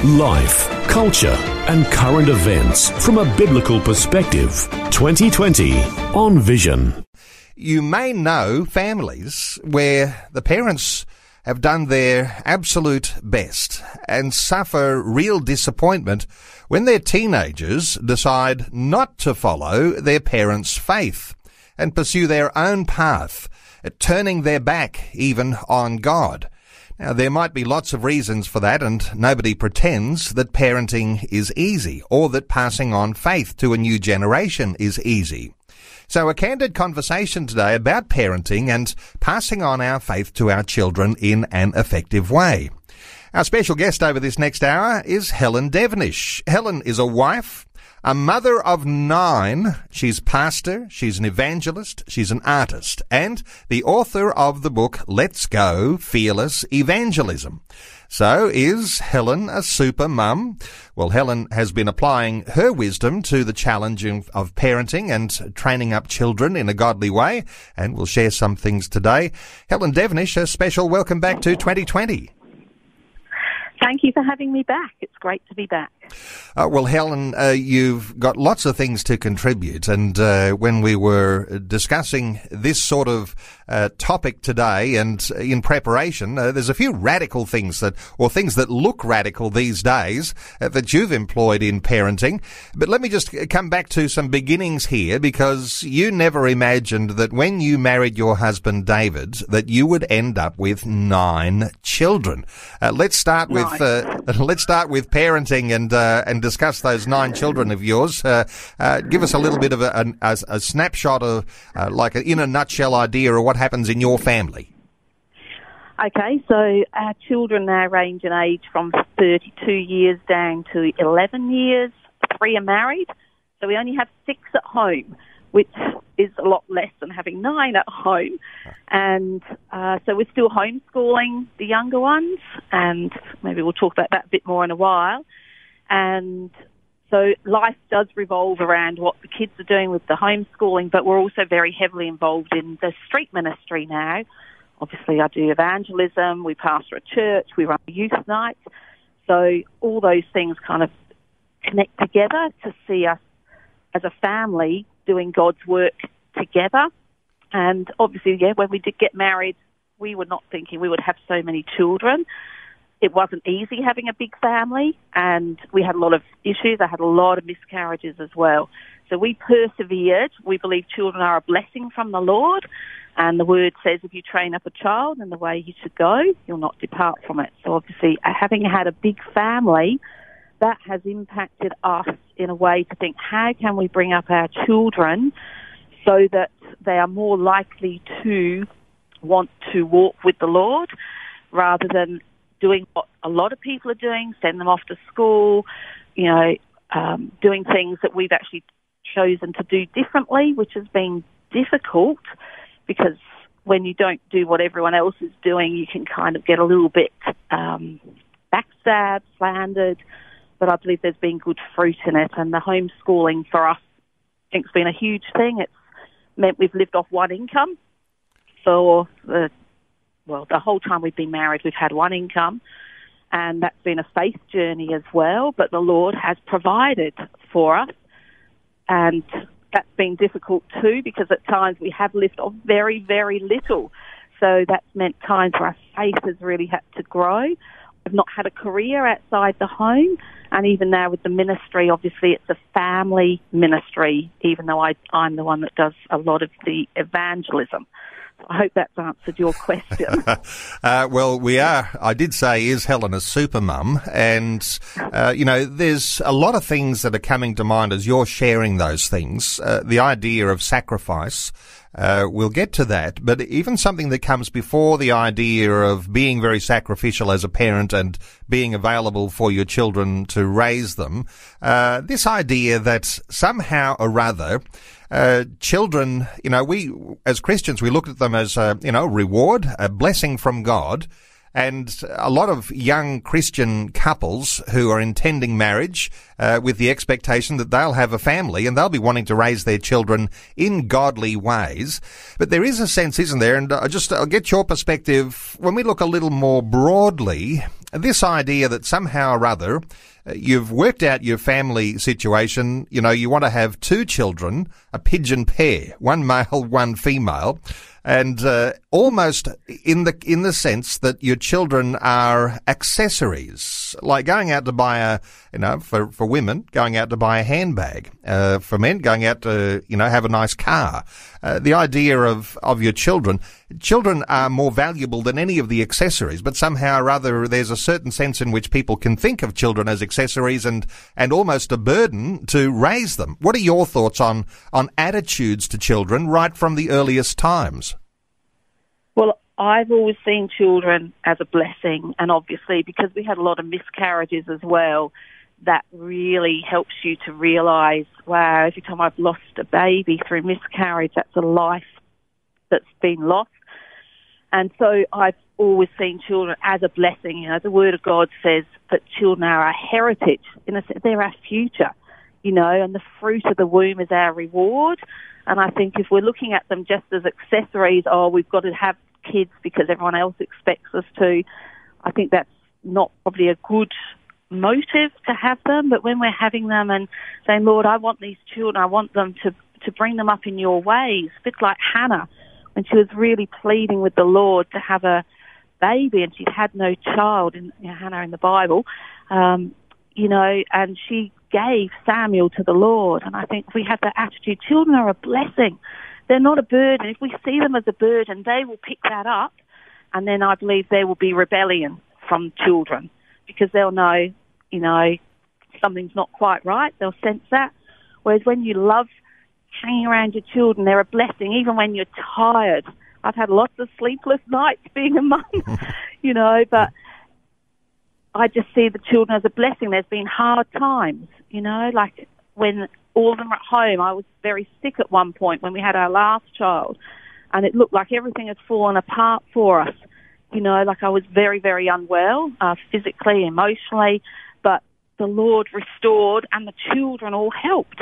Life, culture, and current events from a biblical perspective. 2020 on Vision. You may know families where the parents have done their absolute best and suffer real disappointment when their teenagers decide not to follow their parents' faith and pursue their own path, turning their back even on God. Now, there might be lots of reasons for that, and nobody pretends that parenting is easy or that passing on faith to a new generation is easy. So a candid conversation today about parenting and passing on our faith to our children in an effective way. Our special guest over this next hour is Helen Devenish. Helen is a wife, a mother of nine. She's pastor, she's an evangelist, she's an artist, and the author of the book Let's Go Fearless Evangelism. So is Helen a super mum? Well, Helen has been applying her wisdom to the challenge of parenting and training up children in a godly way, and we'll share some things today. Helen Devenish, a special welcome back to 2020. Thank you for having me back. It's great to be back. Uh, well, Helen, uh, you've got lots of things to contribute. And uh, when we were discussing this sort of uh, topic today and in preparation, uh, there's a few radical things that, or things that look radical these days uh, that you've employed in parenting. But let me just come back to some beginnings here because you never imagined that when you married your husband, David, that you would end up with nine children. let's start with, let's start with parenting and uh, and discuss those nine children of yours. Uh, uh, give us a little bit of a, a, a snapshot of, uh, like, a, in a nutshell, idea of what happens in your family. Okay, so our children now range in age from 32 years down to 11 years. Three are married, so we only have six at home, which is a lot less than having nine at home. And uh, so we're still homeschooling the younger ones, and maybe we'll talk about that a bit more in a while. And so life does revolve around what the kids are doing with the homeschooling, but we're also very heavily involved in the street ministry now. Obviously, I do evangelism, we pastor a church, we run a youth night. So all those things kind of connect together to see us as a family doing God's work together. And obviously, yeah, when we did get married, we were not thinking we would have so many children it wasn't easy having a big family, and we had a lot of issues. I had a lot of miscarriages as well. So we persevered. We believe children are a blessing from the Lord. And the word says if you train up a child in the way he should go, you'll not depart from it. So obviously, uh, having had a big family, that has impacted us in a way to think how can we bring up our children so that they are more likely to want to walk with the Lord rather than doing what a lot of people are doing, send them off to school, you know, um, doing things that we've actually chosen to do differently, which has been difficult because when you don't do what everyone else is doing, you can kind of get a little bit um, backstabbed, slandered. But I believe there's been good fruit in it, and the homeschooling for us, I think, has been a huge thing. It's meant we've lived off one income for the well, the whole time we've been married, we've had one income, and that's been a faith journey as well. But the Lord has provided for us, and that's been difficult too because at times we have lived off very, very little. So that's meant times where our faith has really had to grow. I've not had a career outside the home, and even now with the ministry, obviously it's a family ministry, even though I, I'm the one that does a lot of the evangelism. I hope that's answered your question. uh, well, we are. I did say, is Helen a super mum? And, uh, you know, there's a lot of things that are coming to mind as you're sharing those things. Uh, the idea of sacrifice, Uh, we'll get to that, but even something that comes before the idea of being very sacrificial as a parent and being available for your children to raise them, uh, this idea that somehow or other, uh, children, you know, we as Christians we look at them as a you know reward, a blessing from God. And a lot of young Christian couples who are intending marriage uh, with the expectation that they'll have a family and they'll be wanting to raise their children in godly ways. But there is a sense, isn't there? And I just I'll get your perspective when we look a little more broadly. This idea that somehow or other uh, you've worked out your family situation. You know, you want to have two children, a pigeon pair, one male, one female and uh, almost in the in the sense that your children are accessories, like going out to buy a you know for for women going out to buy a handbag, uh, for men going out to you know have a nice car. Uh, the idea of of your children, children are more valuable than any of the accessories, but somehow or other there's a certain sense in which people can think of children as accessories and and almost a burden to raise them. What are your thoughts on on attitudes to children right from the earliest times? Well, I've always seen children as a blessing, and obviously, because we had a lot of miscarriages as well, that really helps you to realise wow, every time I've lost a baby through miscarriage, that's a life that's been lost. And so I've always seen children as a blessing. You know, the Word of God says that children are our heritage. In a sense, they're our future. You know, and the fruit of the womb is our reward. And I think if we're looking at them just as accessories, oh, we've got to have kids because everyone else expects us to, I think that's not probably a good motive to have them. But when we're having them and saying, Lord, I want these children, I want them to, to bring them up in your ways, a bit like Hannah when she was really pleading with the Lord to have a baby and she'd had no child in you know, Hannah in the Bible, um, you know, and she gave Samuel to the Lord. And I think we have that attitude. Children are a blessing. They're not a burden. If we see them as a burden, they will pick that up. And then I believe there will be rebellion from children because they'll know, you know, something's not quite right. They'll sense that. Whereas when you love hanging around your children, they're a blessing, even when you're tired. I've had lots of sleepless nights being a mum, you know, but I just see the children as a blessing. There's been hard times, you know, like when all of them are at home. I was very sick at one point when we had our last child, and it looked like everything had fallen apart for us. You know, like I was very, very unwell, uh, physically, emotionally, but the Lord restored, and the children all helped.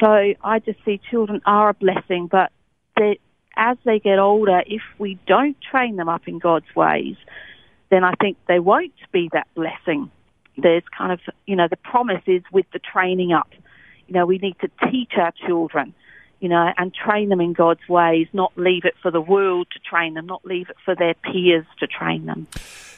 So I just see children are a blessing, but as they get older, if we don't train them up in God's ways, then I think they won't be that blessing. There's kind of, you know, the promise is with the training up. You know, we need to teach our children, you know, and train them in God's ways, not leave it for the world to train them, not leave it for their peers to train them.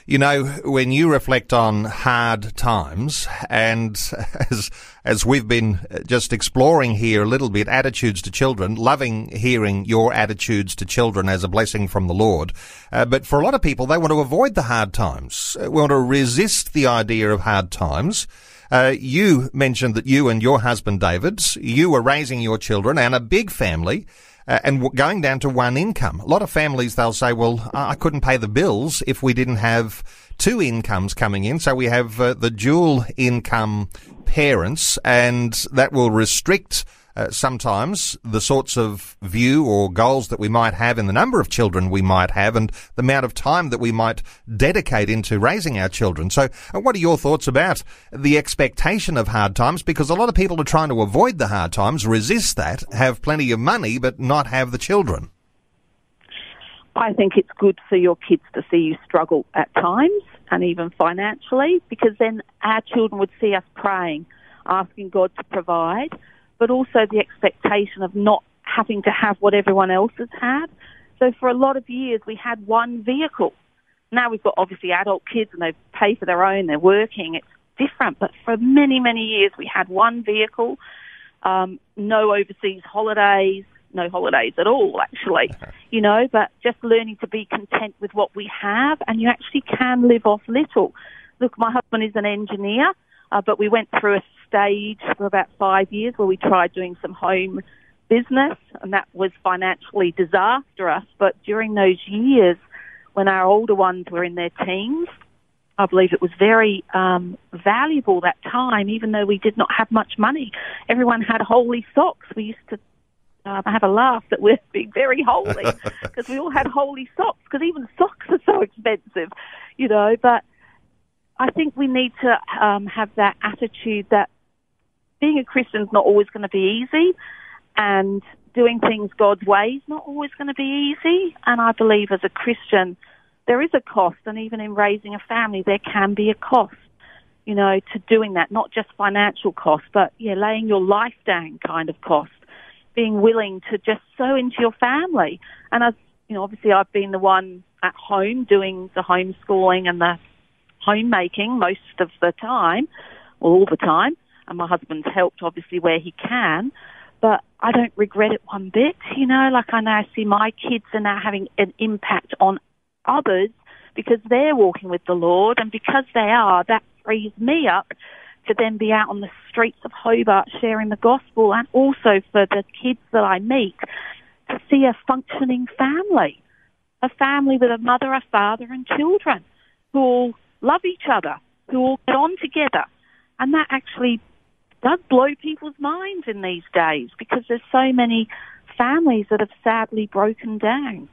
You know, when you reflect on hard times, and as as we've been just exploring here a little bit, attitudes to children, loving hearing your attitudes to children as a blessing from the Lord. Uh, but for a lot of people, they want to avoid the hard times, uh, want to resist the idea of hard times. Uh, you mentioned that you and your husband, David, you were raising your children and a big family. Uh, and going down to one income. A lot of families, they'll say, well, I couldn't pay the bills if we didn't have two incomes coming in. So we have uh, the dual income parents and that will restrict uh, sometimes the sorts of view or goals that we might have in the number of children we might have and the amount of time that we might dedicate into raising our children. So uh, what are your thoughts about the expectation of hard times? Because a lot of people are trying to avoid the hard times, resist that, have plenty of money, but not have the children. I think it's good for your kids to see you struggle at times and even financially because then our children would see us praying, asking God to provide but also the expectation of not having to have what everyone else has had. So for a lot of years, we had one vehicle. Now we've got obviously adult kids and they pay for their own, they're working, it's different. But for many, many years, we had one vehicle, um, no overseas holidays, no holidays at all, actually, you know, but just learning to be content with what we have and you actually can live off little. Look, my husband is an engineer, uh, but we went through a stage for about five years where we tried doing some home business, and that was financially disastrous. But during those years, when our older ones were in their teens, I believe it was very um, valuable that time, even though we did not have much money. Everyone had holy socks. We used to um, have a laugh that we're being very holy because we all had holy socks because even socks are so expensive, you know. But I think we need to um, have that attitude that being a Christian is not always going to be easy, and doing things God's way is not always going to be easy. And I believe as a Christian, there is a cost, and even in raising a family, there can be a cost, you know, to doing that. Not just financial cost, but yeah, laying your life down kind of cost. Being willing to just sow into your family, and as you know, obviously I've been the one at home doing the homeschooling and the homemaking most of the time, all the time and my husband's helped obviously where he can. But I don't regret it one bit, you know, like I now see my kids are now having an impact on others because they're walking with the Lord and because they are, that frees me up to then be out on the streets of Hobart sharing the gospel and also for the kids that I meet to see a functioning family. A family with a mother, a father and children who all love each other, who all get on together. And that actually does blow people's minds in these days because there's so many families that have sadly broken down.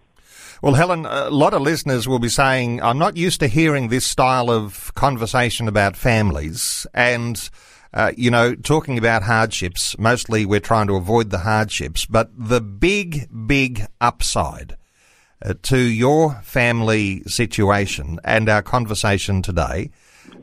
Well, Helen, a lot of listeners will be saying, I'm not used to hearing this style of conversation about families. And, uh, you know, talking about hardships, mostly we're trying to avoid the hardships. But the big, big upside uh, to your family situation and our conversation today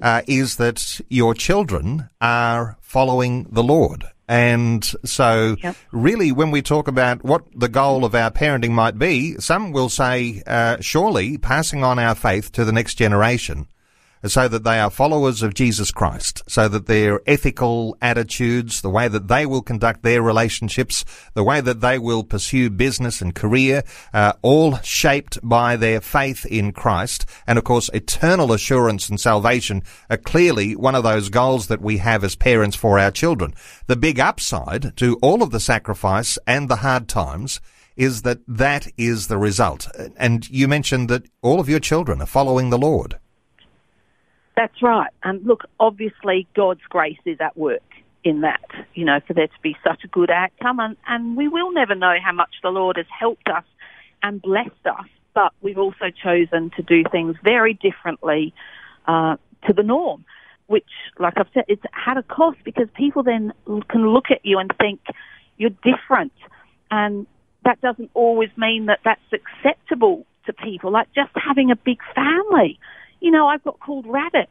uh, is that your children are following the Lord. And so, yep. really, when we talk about what the goal of our parenting might be, some will say, uh, surely passing on our faith to the next generation so that they are followers of Jesus Christ, so that their ethical attitudes, the way that they will conduct their relationships, the way that they will pursue business and career, uh, all shaped by their faith in Christ. And of course, eternal assurance and salvation are clearly one of those goals that we have as parents for our children. The big upside to all of the sacrifice and the hard times is that that is the result. And you mentioned that all of your children are following the Lord. That's right. And look, obviously, God's grace is at work in that, you know, for there to be such a good outcome. And, and we will never know how much the Lord has helped us and blessed us, but we've also chosen to do things very differently uh, to the norm, which, like I've said, it's had a cost because people then can look at you and think you're different. And that doesn't always mean that that's acceptable to people, like just having a big family you know, I've got called Rabbit,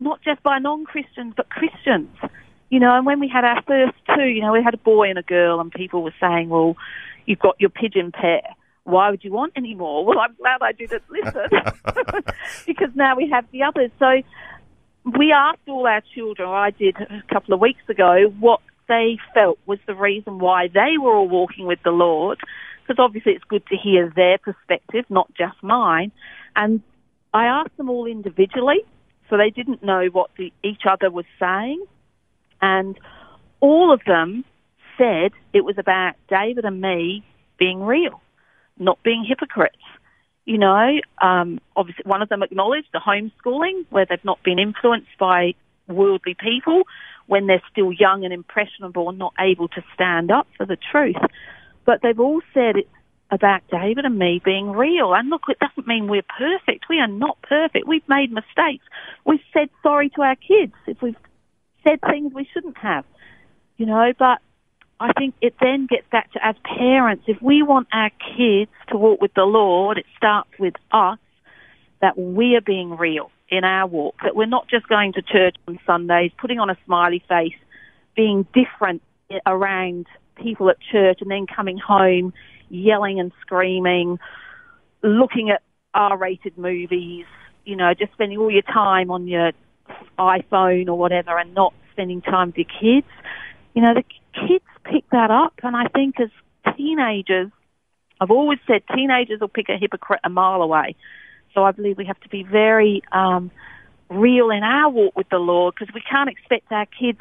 not just by non-Christians, but Christians. You know, and when we had our first two, you know, we had a boy and a girl, and people were saying, well, you've got your pigeon pair. Why would you want any more? Well, I'm glad I didn't listen because now we have the others. So we asked all our children, or I did a couple of weeks ago, what they felt was the reason why they were all walking with the Lord. Because obviously it's good to hear their perspective, not just mine. And I asked them all individually, so they didn't know what the, each other was saying, and all of them said it was about David and me being real, not being hypocrites. You know, um, obviously one of them acknowledged the homeschooling, where they've not been influenced by worldly people when they're still young and impressionable and not able to stand up for the truth. But they've all said it's about David and me being real. And look, it doesn't mean we're perfect. We are not perfect. We've made mistakes. We've said sorry to our kids if we've said things we shouldn't have, you know, but I think it then gets back to as parents, if we want our kids to walk with the Lord, it starts with us that we are being real in our walk, that we're not just going to church on Sundays, putting on a smiley face, being different around people at church and then coming home yelling and screaming, looking at R-rated movies, you know, just spending all your time on your iPhone or whatever and not spending time with your kids. You know, the kids pick that up, and I think as teenagers, I've always said teenagers will pick a hypocrite a mile away. So I believe we have to be very um, real in our walk with the Lord because we can't expect our kids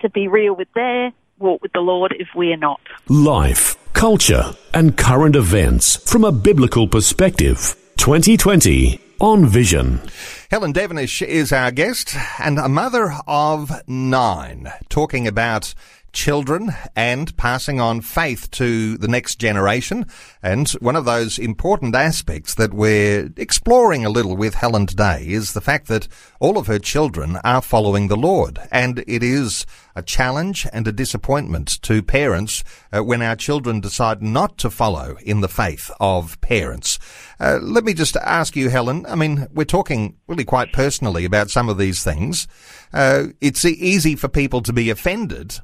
to be real with their walk with the Lord if we're not. Life, culture, and current events from a biblical perspective. 2020 on Vision. Helen Devenish is our guest and a mother of nine, talking about children and passing on faith to the next generation. And one of those important aspects that we're exploring a little with Helen today is the fact that all of her children are following the Lord. And it is a challenge and a disappointment to parents uh, when our children decide not to follow in the faith of parents. Uh, let me just ask you, Helen. I mean, we're talking really quite personally about some of these things. Uh, it's easy for people to be offended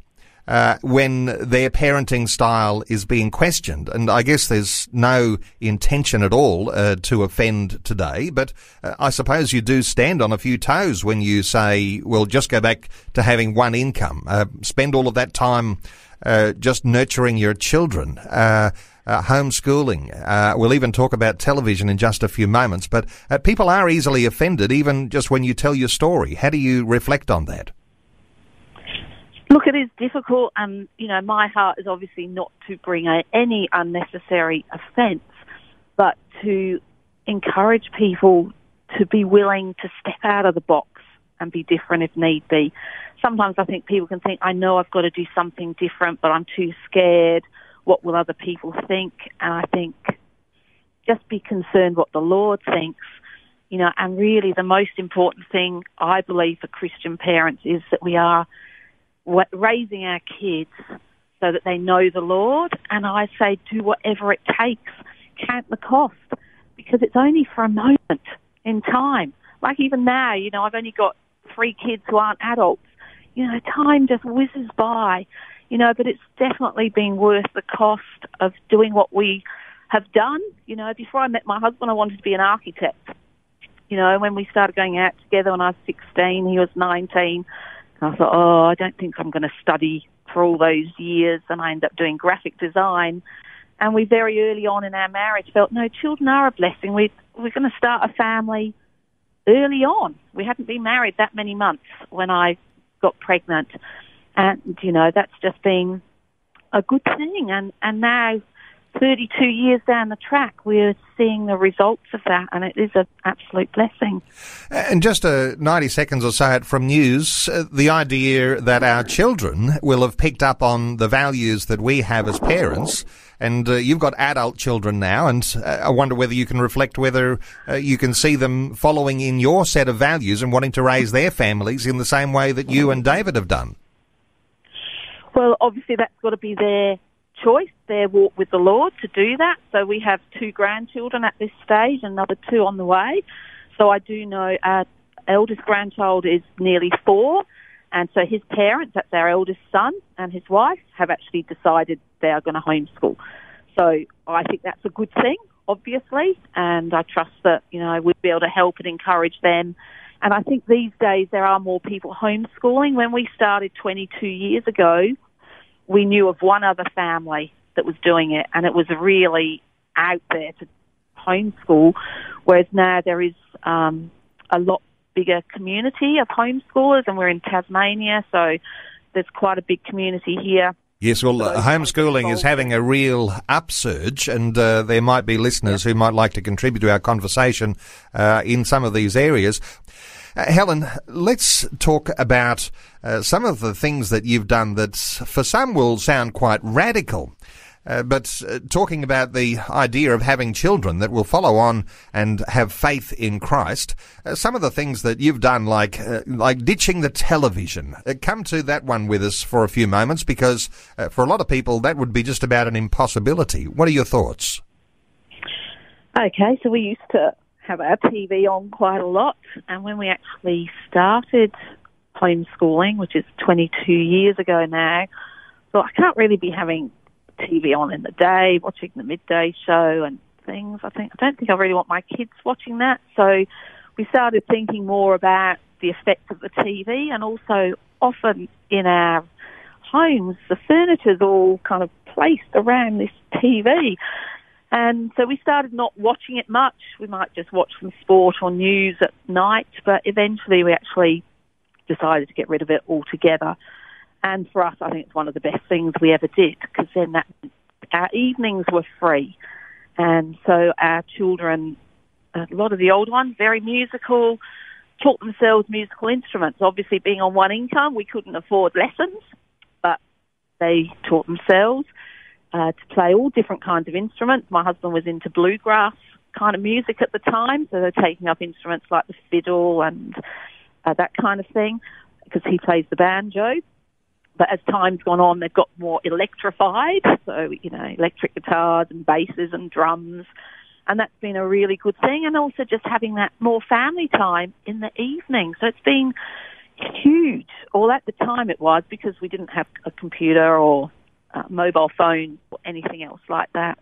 uh, when their parenting style is being questioned. And I guess there's no intention at all uh, to offend today, but uh, I suppose you do stand on a few toes when you say, well, just go back to having one income. Uh, spend all of that time uh, just nurturing your children. Uh, homeschooling. we'll even talk about television in just a few moments, but people are easily offended even just when you tell your story. How do you reflect on that? Look, it is difficult, and you know, my heart is obviously not to bring any unnecessary offence, but to encourage people to be willing to step out of the box and be different if need be. Sometimes I think people can think, I know I've got to do something different, but I'm too scared. What will other people think? And I think just be concerned what the Lord thinks. You know, and really the most important thing I believe for Christian parents is that we are raising our kids so that they know the Lord. And I say, do whatever it takes, count the cost, because it's only for a moment in time. Like even now, you know, I've only got three kids who aren't adults. You know, time just whizzes by, you know, but it's definitely been worth the cost of doing what we have done. You know, before I met my husband, I wanted to be an architect. You know, when we started going out together when I was 16, he was 19 I thought, oh, I don't think I'm going to study for all those years. And I ended up doing graphic design. And we very early on in our marriage felt, no, children are a blessing. We, we're going to start a family early on. We hadn't been married that many months when I got pregnant. And, you know, that's just been a good thing. And, and now 32 years down the track, we're seeing the results of that, and it is an absolute blessing. And just uh, 90 seconds or so from news, uh, the idea that our children will have picked up on the values that we have as parents. And uh, you've got adult children now, and uh, I wonder whether you can reflect whether uh, you can see them following in your set of values and wanting to raise their families in the same way that you and David have done. Well, obviously, that's got to be their choice, their walk with the Lord to do that. So we have two grandchildren at this stage, another two on the way. So I do know our eldest grandchild is nearly four, and so his parents, that's our eldest son and his wife, have actually decided they are going to homeschool. So I think that's a good thing, obviously, and I trust that, you know, we'll be able to help and encourage them. And I think these days there are more people homeschooling. When we started 22 years ago, we knew of one other family that was doing it, and it was really out there to homeschool. Whereas now there is um, a lot bigger community of homeschoolers, and we're in Tasmania, so there's quite a big community here. Yes, well, uh, homeschooling is having a real upsurge, and uh, there might be listeners who might like to contribute to our conversation uh, in some of these areas. Uh, Helen, let's talk about uh, some of the things that you've done that for some will sound quite radical. Uh, but uh, talking about the idea of having children that will follow on and have faith in Christ, uh, some of the things that you've done, like uh, like ditching the television, come to that one with us for a few moments, because for a lot of people that would be just about an impossibility. What are your thoughts? Okay, so we used to have our TV on quite a lot. And when we actually started homeschooling, which is 22 years ago now, so I can't really be having TV on in the day, watching the midday show and things. I think I don't think I really want my kids watching that. So we started thinking more about the effect of the TV, and also often in our homes, the furniture's all kind of placed around this TV. And so we started not watching it much. We might just watch some sport or news at night, but eventually we actually decided to get rid of it altogether. And for us, I think it's one of the best things we ever did because then that our evenings were free, and so our children, a lot of the old ones, very musical, taught themselves musical instruments. Obviously, being on one income, we couldn't afford lessons, but they taught themselves uh, to play all different kinds of instruments. My husband was into bluegrass kind of music at the time, so they're taking up instruments like the fiddle and uh, that kind of thing because he plays the banjo. But as time's gone on, they've got more electrified, so you know, electric guitars and basses and drums, and that's been a really good thing. And also just having that more family time in the evening. So it's been huge. All at the time it was because we didn't have a computer or uh, mobile phone or anything else like that.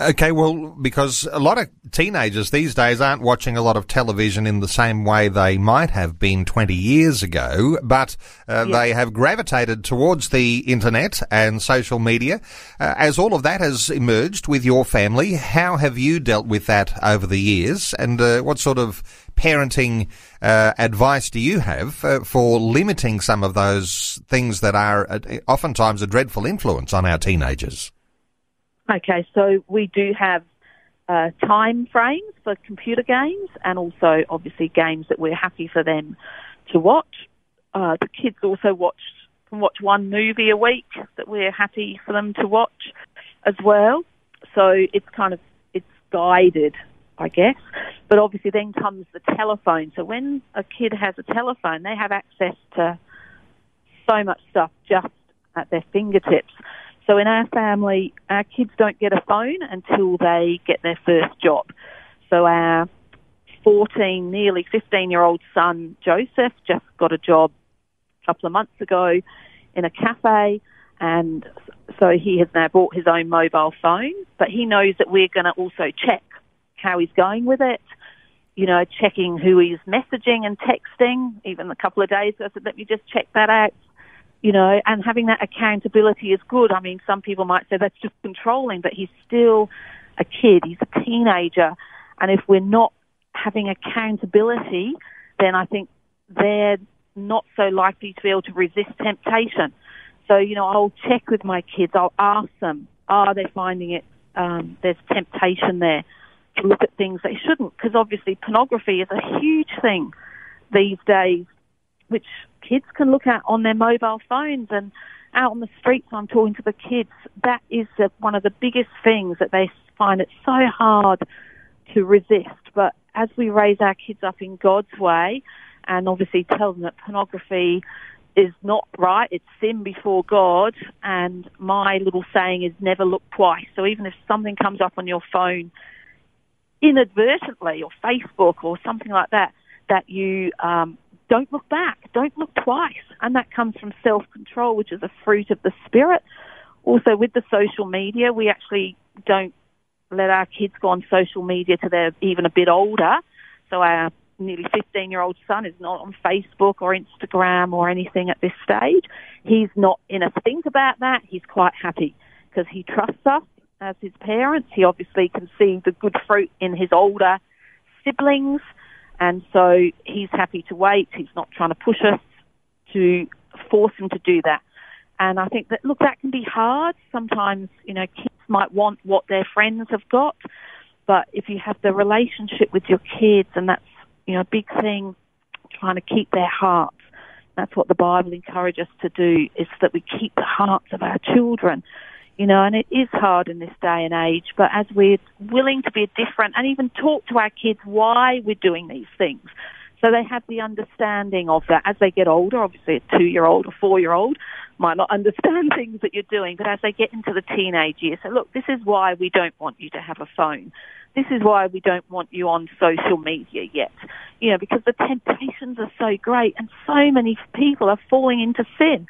Okay, well, because a lot of teenagers these days aren't watching a lot of television in the same way they might have been 20 years ago, but uh, yeah. they have gravitated towards the internet and social media. Uh, as all of that has emerged with your family, how have you dealt with that over the years, and uh, what sort of parenting uh, advice do you have uh, for limiting some of those things that are uh, oftentimes a dreadful influence on our teenagers? Okay, so we do have uh, time frames for computer games and also obviously games that we're happy for them to watch. Uh, the kids also watch can watch one movie a week that we're happy for them to watch as well. So it's kind of it's guided, I guess. But obviously then comes the telephone. So when a kid has a telephone, they have access to so much stuff just at their fingertips. So in our family, our kids don't get a phone until they get their first job. So our 14, nearly 15 year old son, Joseph, just got a job a couple of months ago in a cafe. And so he has now bought his own mobile phone, but he knows that we're going to also check how he's going with it. You know, checking who he's messaging and texting. Even a couple of days I said, let me just check that out you know, and having that accountability is good. I mean, some people might say that's just controlling, but he's still a kid, he's a teenager, and if we're not having accountability, then I think they're not so likely to be able to resist temptation. So, you know, I'll check with my kids, I'll ask them, are they finding it, um, there's temptation there to look at things they shouldn't, because obviously pornography is a huge thing these days, which kids can look at on their mobile phones and out on the streets I'm talking to the kids. That is a, one of the biggest things that they find it so hard to resist. But as we raise our kids up in God's way and obviously tell them that pornography is not right, it's sin before God, and my little saying is never look twice. So even if something comes up on your phone inadvertently or Facebook or something like that, that you um, don't look back, don't look twice. And that comes from self control, which is a fruit of the Spirit. Also, with the social media, we actually don't let our kids go on social media till they're even a bit older. So our nearly 15 year old son is not on Facebook or Instagram or anything at this stage. He's not in a think about that. He's quite happy because he trusts us as his parents. He obviously can see the good fruit in his older siblings and so he's happy to wait. He's not trying to push us to force him to do that. And I think that, look, that can be hard. Sometimes, you know, kids might want what their friends have got. But if you have the relationship with your kids, and that's, you know, a big thing, trying to keep their hearts. That's what the Bible encourages us to do, is that we keep the hearts of our children you know, and it is hard in this day and age, but as we're willing to be different and even talk to our kids why we're doing these things, so they have the understanding of that as they get older. Obviously, a two year old or four year old might not understand things that you're doing, but as they get into the teenage years, so look, this is why we don't want you to have a phone. This is why we don't want you on social media yet. You know, because the temptations are so great and so many people are falling into sin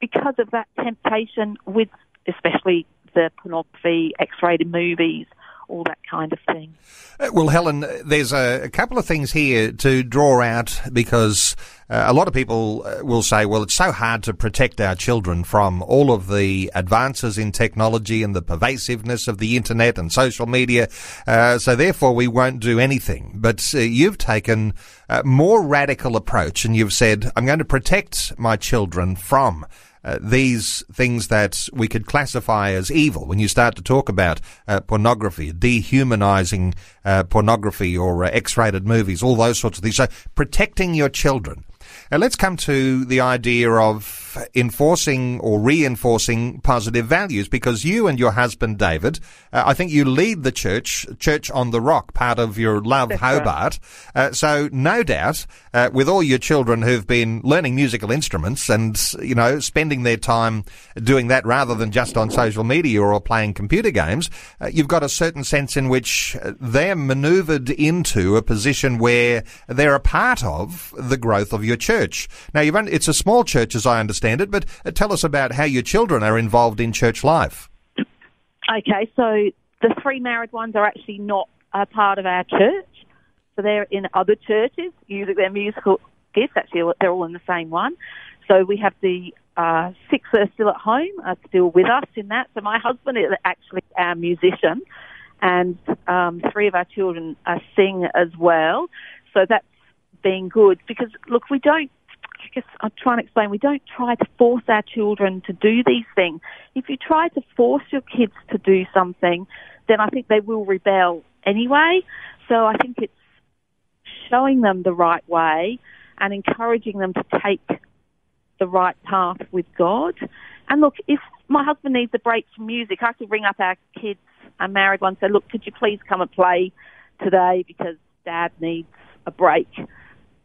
because of that temptation with especially the pornography, X-rated movies, all that kind of thing. Uh, well, Helen, there's a, couple of things here to draw out because uh, a lot of people uh, will say, well, it's so hard to protect our children from all of the advances in technology and the pervasiveness of the internet and social media, uh, so therefore we won't do anything. But uh, you've taken a more radical approach and you've said, I'm going to protect my children from uh, these things that we could classify as evil. When you start to talk about uh, pornography, dehumanizing uh, pornography or uh, X-rated movies, all those sorts of things. So protecting your children. Now let's come to the idea of enforcing or reinforcing positive values because you and your husband David, uh, I think you lead the church, Church on the Rock, part of your Love That's Hobart. Uh, so no doubt, uh, with all your children who've been learning musical instruments and you know spending their time doing that rather than just on social media or playing computer games, uh, you've got a certain sense in which uh, they're manoeuvred into a position where they're a part of the growth of your church. Now, you've only, it's a small church as I understand it, but uh, tell us about how your children are involved in church life. Okay, so the three married ones are actually not a part of our church. So they're in other churches using their musical gifts. Actually, they're all in the same one. So we have the uh, six that are still at home, are still with us in that. So my husband is actually our musician, and um, three of our children uh, sing as well. So that's been good because, look, we don't I'm trying to explain, we don't try to force our children to do these things. If you try to force your kids to do something, then I think they will rebel anyway. So I think it's showing them the right way and encouraging them to take the right path with God. And look, if my husband needs a break from music, I could ring up our kids, our married ones, say, look, could you please come and play today because dad needs a break.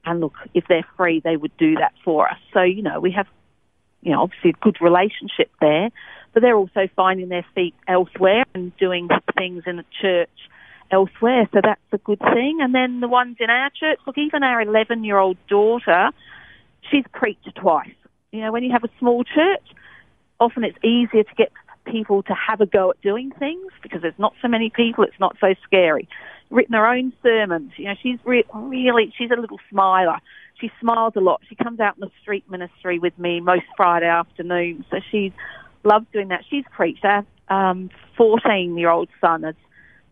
And look, if they're free, they would do that for us. So, you know, we have, you know, obviously a good relationship there, but they're also finding their feet elsewhere and doing things in the church elsewhere. So that's a good thing. And then the ones in our church, look, even our 11 year old daughter, she's preached twice. You know, when you have a small church, often it's easier to get people to have a go at doing things because there's not so many people, it's not so scary written her own sermons. You know, she's re- really, she's a little smiler. She smiles a lot. She comes out in the street ministry with me most Friday afternoons. So she loves doing that. She's preached. Our um, 14 year old son has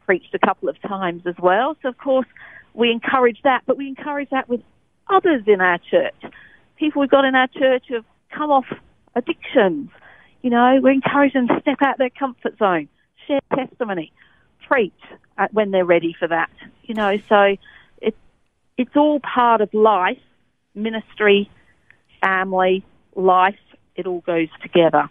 preached a couple of times as well. So, of course, we encourage that, but we encourage that with others in our church. People we've got in our church have come off addictions. You know, we encourage them to step out their comfort zone, share testimony preach when they're ready for that. You know, so it, it's all part of life, ministry, family, life. It all goes together.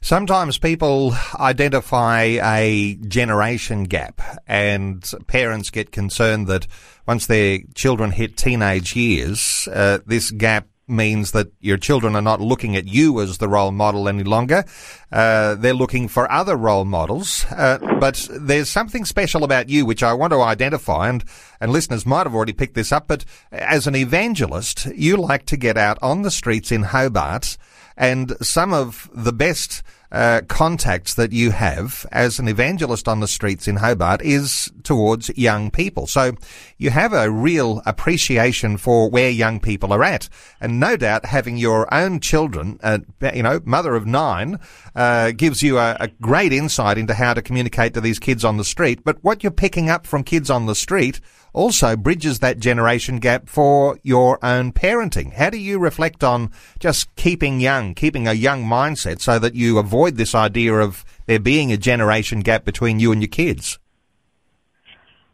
Sometimes people identify a generation gap and parents get concerned that once their children hit teenage years, uh, this gap means that your children are not looking at you as the role model any longer. Uh, they're looking for other role models. Uh, but there's something special about you which I want to identify, and, and listeners might have already picked this up, but as an evangelist, you like to get out on the streets in Hobart, and some of the best uh, contacts that you have as an evangelist on the streets in Hobart is towards young people. So you have a real appreciation for where young people are at. And no doubt having your own children, uh, you know, mother of nine, uh, gives you a, a great insight into how to communicate to these kids on the street. But what you're picking up from kids on the street also bridges that generation gap for your own parenting. How do you reflect on just keeping young, keeping a young mindset so that you avoid this idea of there being a generation gap between you and your kids?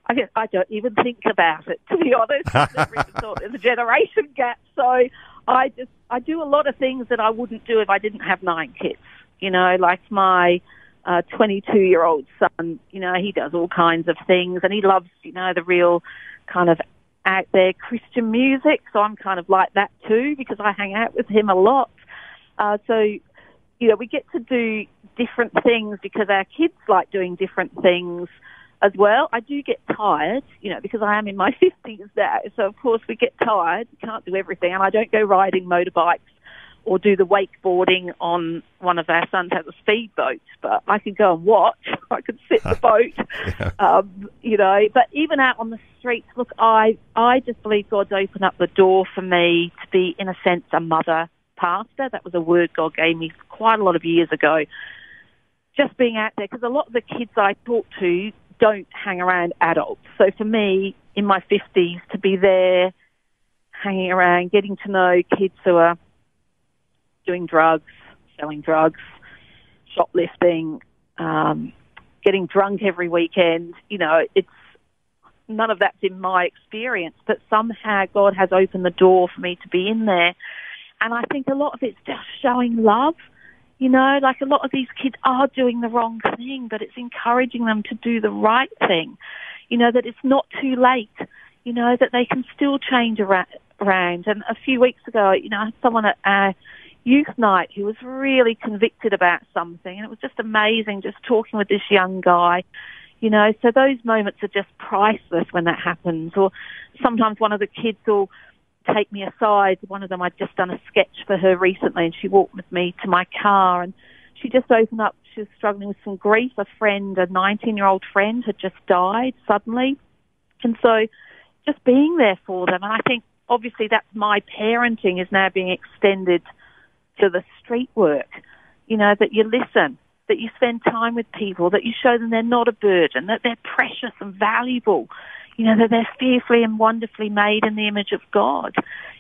I guess I don't even think about it, to be honest. I've never thought there's a generation gap. So I just, I do a lot of things that I wouldn't do if I didn't have nine kids. You know, like my, uh, 22 year old son, you know, he does all kinds of things and he loves, you know, the real kind of out there Christian music. So I'm kind of like that too because I hang out with him a lot. Uh, so, you know, we get to do different things because our kids like doing different things as well. I do get tired, you know, because I am in my 50s now. So, of course, we get tired. We can't do everything. And I don't go riding motorbikes or do the wakeboarding on one of our sons has a speedboat, but I can go and watch. I could sit the boat, yeah. um, you know. But even out on the streets, look, I I just believe God's opened up the door for me to be, in a sense, a mother pastor. That was a word God gave me quite a lot of years ago. Just being out there, because a lot of the kids I talk to don't hang around adults. So for me, in my fifties, to be there, hanging around, getting to know kids who are doing drugs, selling drugs, shoplifting, um, getting drunk every weekend. You know, it's none of that's in my experience, but somehow God has opened the door for me to be in there. And I think a lot of it's just showing love. You know, like a lot of these kids are doing the wrong thing, but it's encouraging them to do the right thing. You know, that it's not too late. You know, that they can still change around. And a few weeks ago, you know, I had someone at our youth night who was really convicted about something. And it was just amazing just talking with this young guy you know, so those moments are just priceless when that happens. Or sometimes one of the kids will take me aside. One of them, I'd just done a sketch for her recently, and she walked with me to my car, and she just opened up. She was struggling with some grief. A friend, a 19 year old friend, had just died suddenly. And so just being there for them. And I think obviously that's my parenting is now being extended to the street work. You know, that you listen, that you spend time with people, that you show them they're not a burden, that they're precious and valuable, you know, that they're fearfully and wonderfully made in the image of God.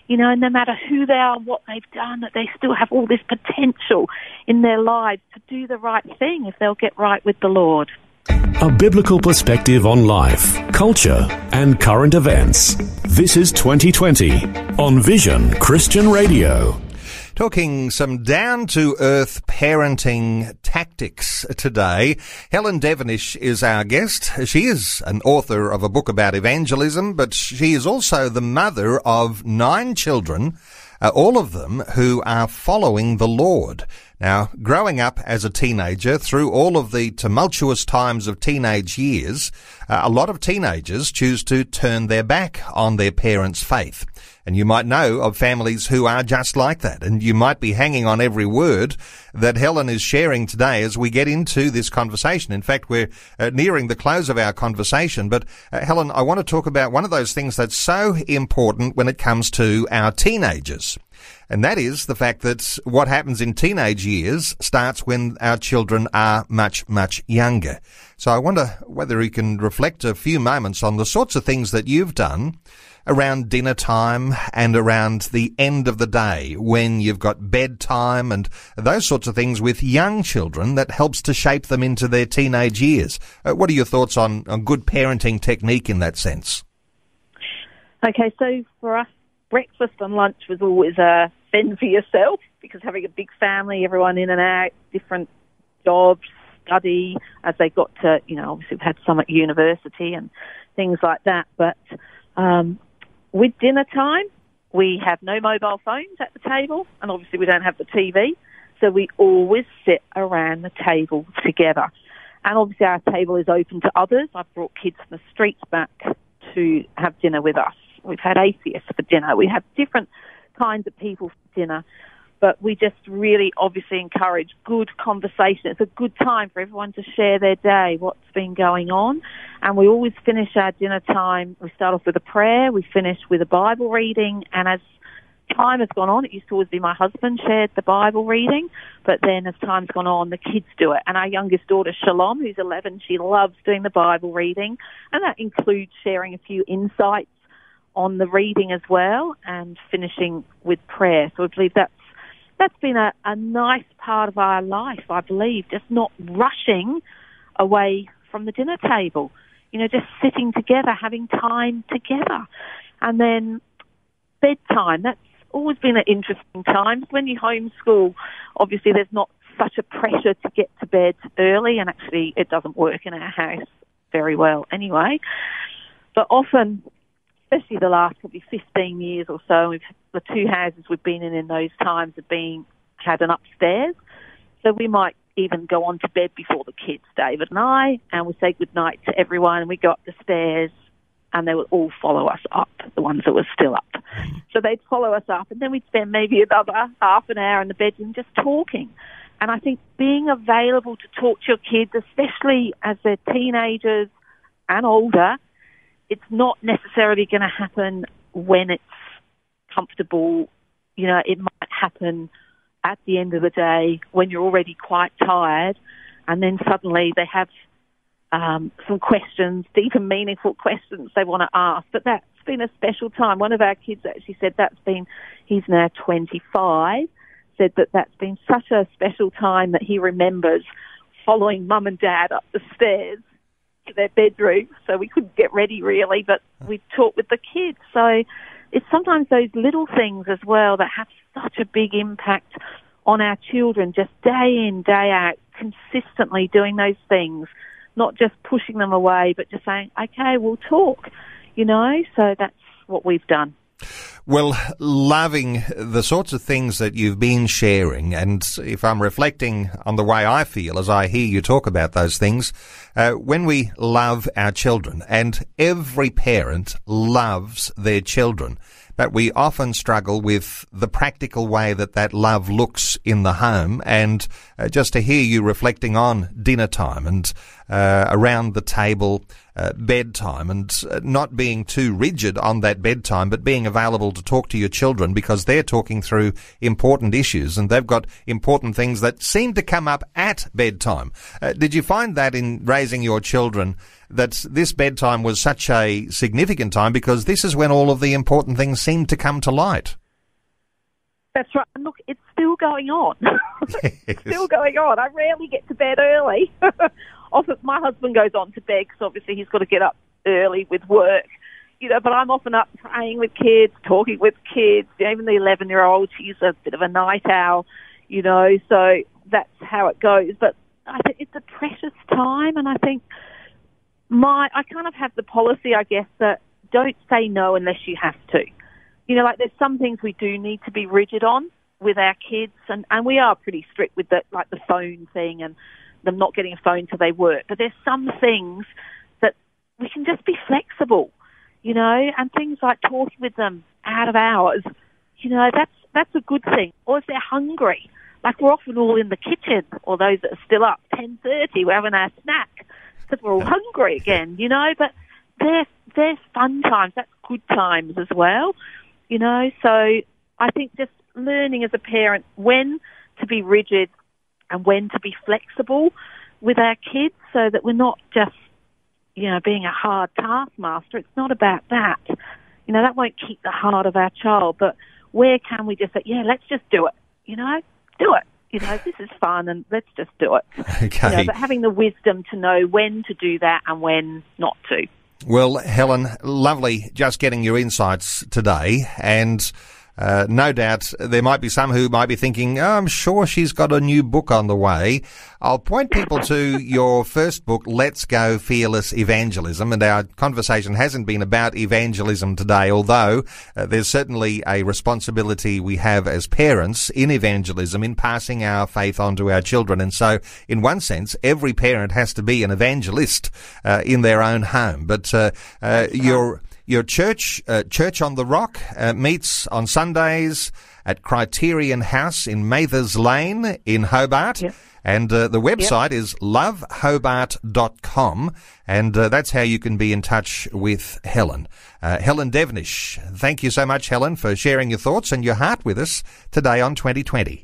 You know, and no matter who they are, what they've done, that they still have all this potential in their lives to do the right thing if they'll get right with the Lord. A biblical perspective on life, culture, and current events. This is 2020 on Vision Christian Radio talking some down to earth parenting tactics today. Helen Devenish is our guest. She is an author of a book about evangelism, but she is also the mother of nine children, uh, all of them who are following the Lord. Now, growing up as a teenager through all of the tumultuous times of teenage years, uh, a lot of teenagers choose to turn their back on their parents' faith. And you might know of families who are just like that. And you might be hanging on every word that Helen is sharing today as we get into this conversation. In fact, we're uh, nearing the close of our conversation. But uh, Helen, I want to talk about one of those things that's so important when it comes to our teenagers. And that is the fact that what happens in teenage years starts when our children are much, much younger. So I wonder whether you can reflect a few moments on the sorts of things that you've done around dinner time and around the end of the day when you've got bedtime and those sorts of things with young children that helps to shape them into their teenage years. Uh, what are your thoughts on, on good parenting technique in that sense? Okay, so for us, breakfast and lunch was always a fend for yourself because having a big family, everyone in and out, different jobs, study as they got to, you know, obviously we've had some at university and things like that. But um, with dinner time, we have no mobile phones at the table, and obviously we don't have the TV, so we always sit around the table together. And obviously our table is open to others. I've brought kids from the streets back to have dinner with us. We've had atheists for dinner. We have different kinds of people for dinner but we just really obviously encourage good conversation. It's a good time for everyone to share their day, what's been going on. And we always finish our dinner time, we start off with a prayer, we finish with a Bible reading, and as time has gone on, it used to always be my husband shared the Bible reading, but then as time's gone on, the kids do it. And our youngest daughter, Shalom, who's 11, she loves doing the Bible reading, and that includes sharing a few insights on the reading as well and finishing with prayer. So I believe that's that's been a, a nice part of our life, I believe, just not rushing away from the dinner table. You know, just sitting together, having time together. And then bedtime, that's always been an interesting time. When you homeschool, obviously there's not such a pressure to get to bed early, and actually it doesn't work in our house very well anyway. But often especially the last probably 15 years or so. We've the two houses we've been in in those times have been had an upstairs, so we might even go on to bed before the kids, David and I, and we say good night to everyone, and we go up the stairs, and they would all follow us up, the ones that were still up. So they'd follow us up, and then we'd spend maybe another half an hour in the bedroom just talking. And I think being available to talk to your kids, especially as they're teenagers and older, it's not necessarily going to happen when it's comfortable. You know, it might happen at the end of the day when you're already quite tired, and then suddenly they have um, some questions, deep and meaningful questions they want to ask. But that's been a special time. One of our kids actually said that's been, he's now 25, said that that's been such a special time that he remembers following mum and dad up the stairs to their bedroom. So we couldn't get ready really, but we talked with the kids. So it's sometimes those little things as well that have such a big impact on our children, just day in, day out, consistently doing those things, not just pushing them away, but just saying, okay, we'll talk, you know? So that's what we've done. Well, loving the sorts of things that you've been sharing, and if I'm reflecting on the way I feel as I hear you talk about those things, uh, when we love our children, and every parent loves their children, but we often struggle with the practical way that that love looks in the home. And uh, just to hear you reflecting on dinner time and uh, around the table, uh, bedtime, and uh, not being too rigid on that bedtime, but being available to talk to your children because they're talking through important issues and they've got important things that seem to come up at bedtime. Uh, did you find that in raising your children? That this bedtime was such a significant time because this is when all of the important things seem to come to light. That's right. And Look, it's still going on. it's still going on. I rarely get to bed early. often my husband goes on to bed because obviously he's got to get up early with work. You know, but I'm often up praying with kids, talking with kids. Even the 11 year old, she's a bit of a night owl. You know, so that's how it goes. But I think it's a precious time, and I think my I kind of have the policy, I guess, that don't say no unless you have to. You know, like there's some things we do need to be rigid on with our kids, and and we are pretty strict with the like the phone thing and them not getting a phone till they work. But there's some things that we can just be flexible, you know, and things like talking with them out of hours. You know, that's that's a good thing. Or if they're hungry, like we're often all in the kitchen, or those that are still up, ten thirty, we're having our snack because we're all hungry again, you know. But they're they're fun times. That's good times as well, you know. So I think just learning as a parent when to be rigid and when to be flexible with our kids, so that we're not just you know being a hard taskmaster. It's not about that. You know that won't keep the heart of our child, but where can we just say, yeah, let's just do it. You know, do it you know, this is fun and let's just do it. Okay. You know, but having the wisdom to know when to do that and when not to. Well, Helen, lovely just getting your insights today and uh, no doubt there might be some who might be thinking, oh, I'm sure she's got a new book on the way. I'll point people to your first book, Let's Go Fearless Evangelism. And our conversation hasn't been about evangelism today, although uh, there's certainly a responsibility we have as parents in evangelism in passing our faith on to our children. And so, in one sense, every parent has to be an evangelist uh, in their own home. But uh, uh your your church, uh, Church on the Rock, uh, meets on Sundays at Criterion House in Mathers Lane in Hobart. Yep. And uh, the website yep. is lovehobart.com, and uh, that's how you can be in touch with Helen. Uh, Helen Devenish, thank you so much, Helen, for sharing your thoughts and your heart with us today on 2020.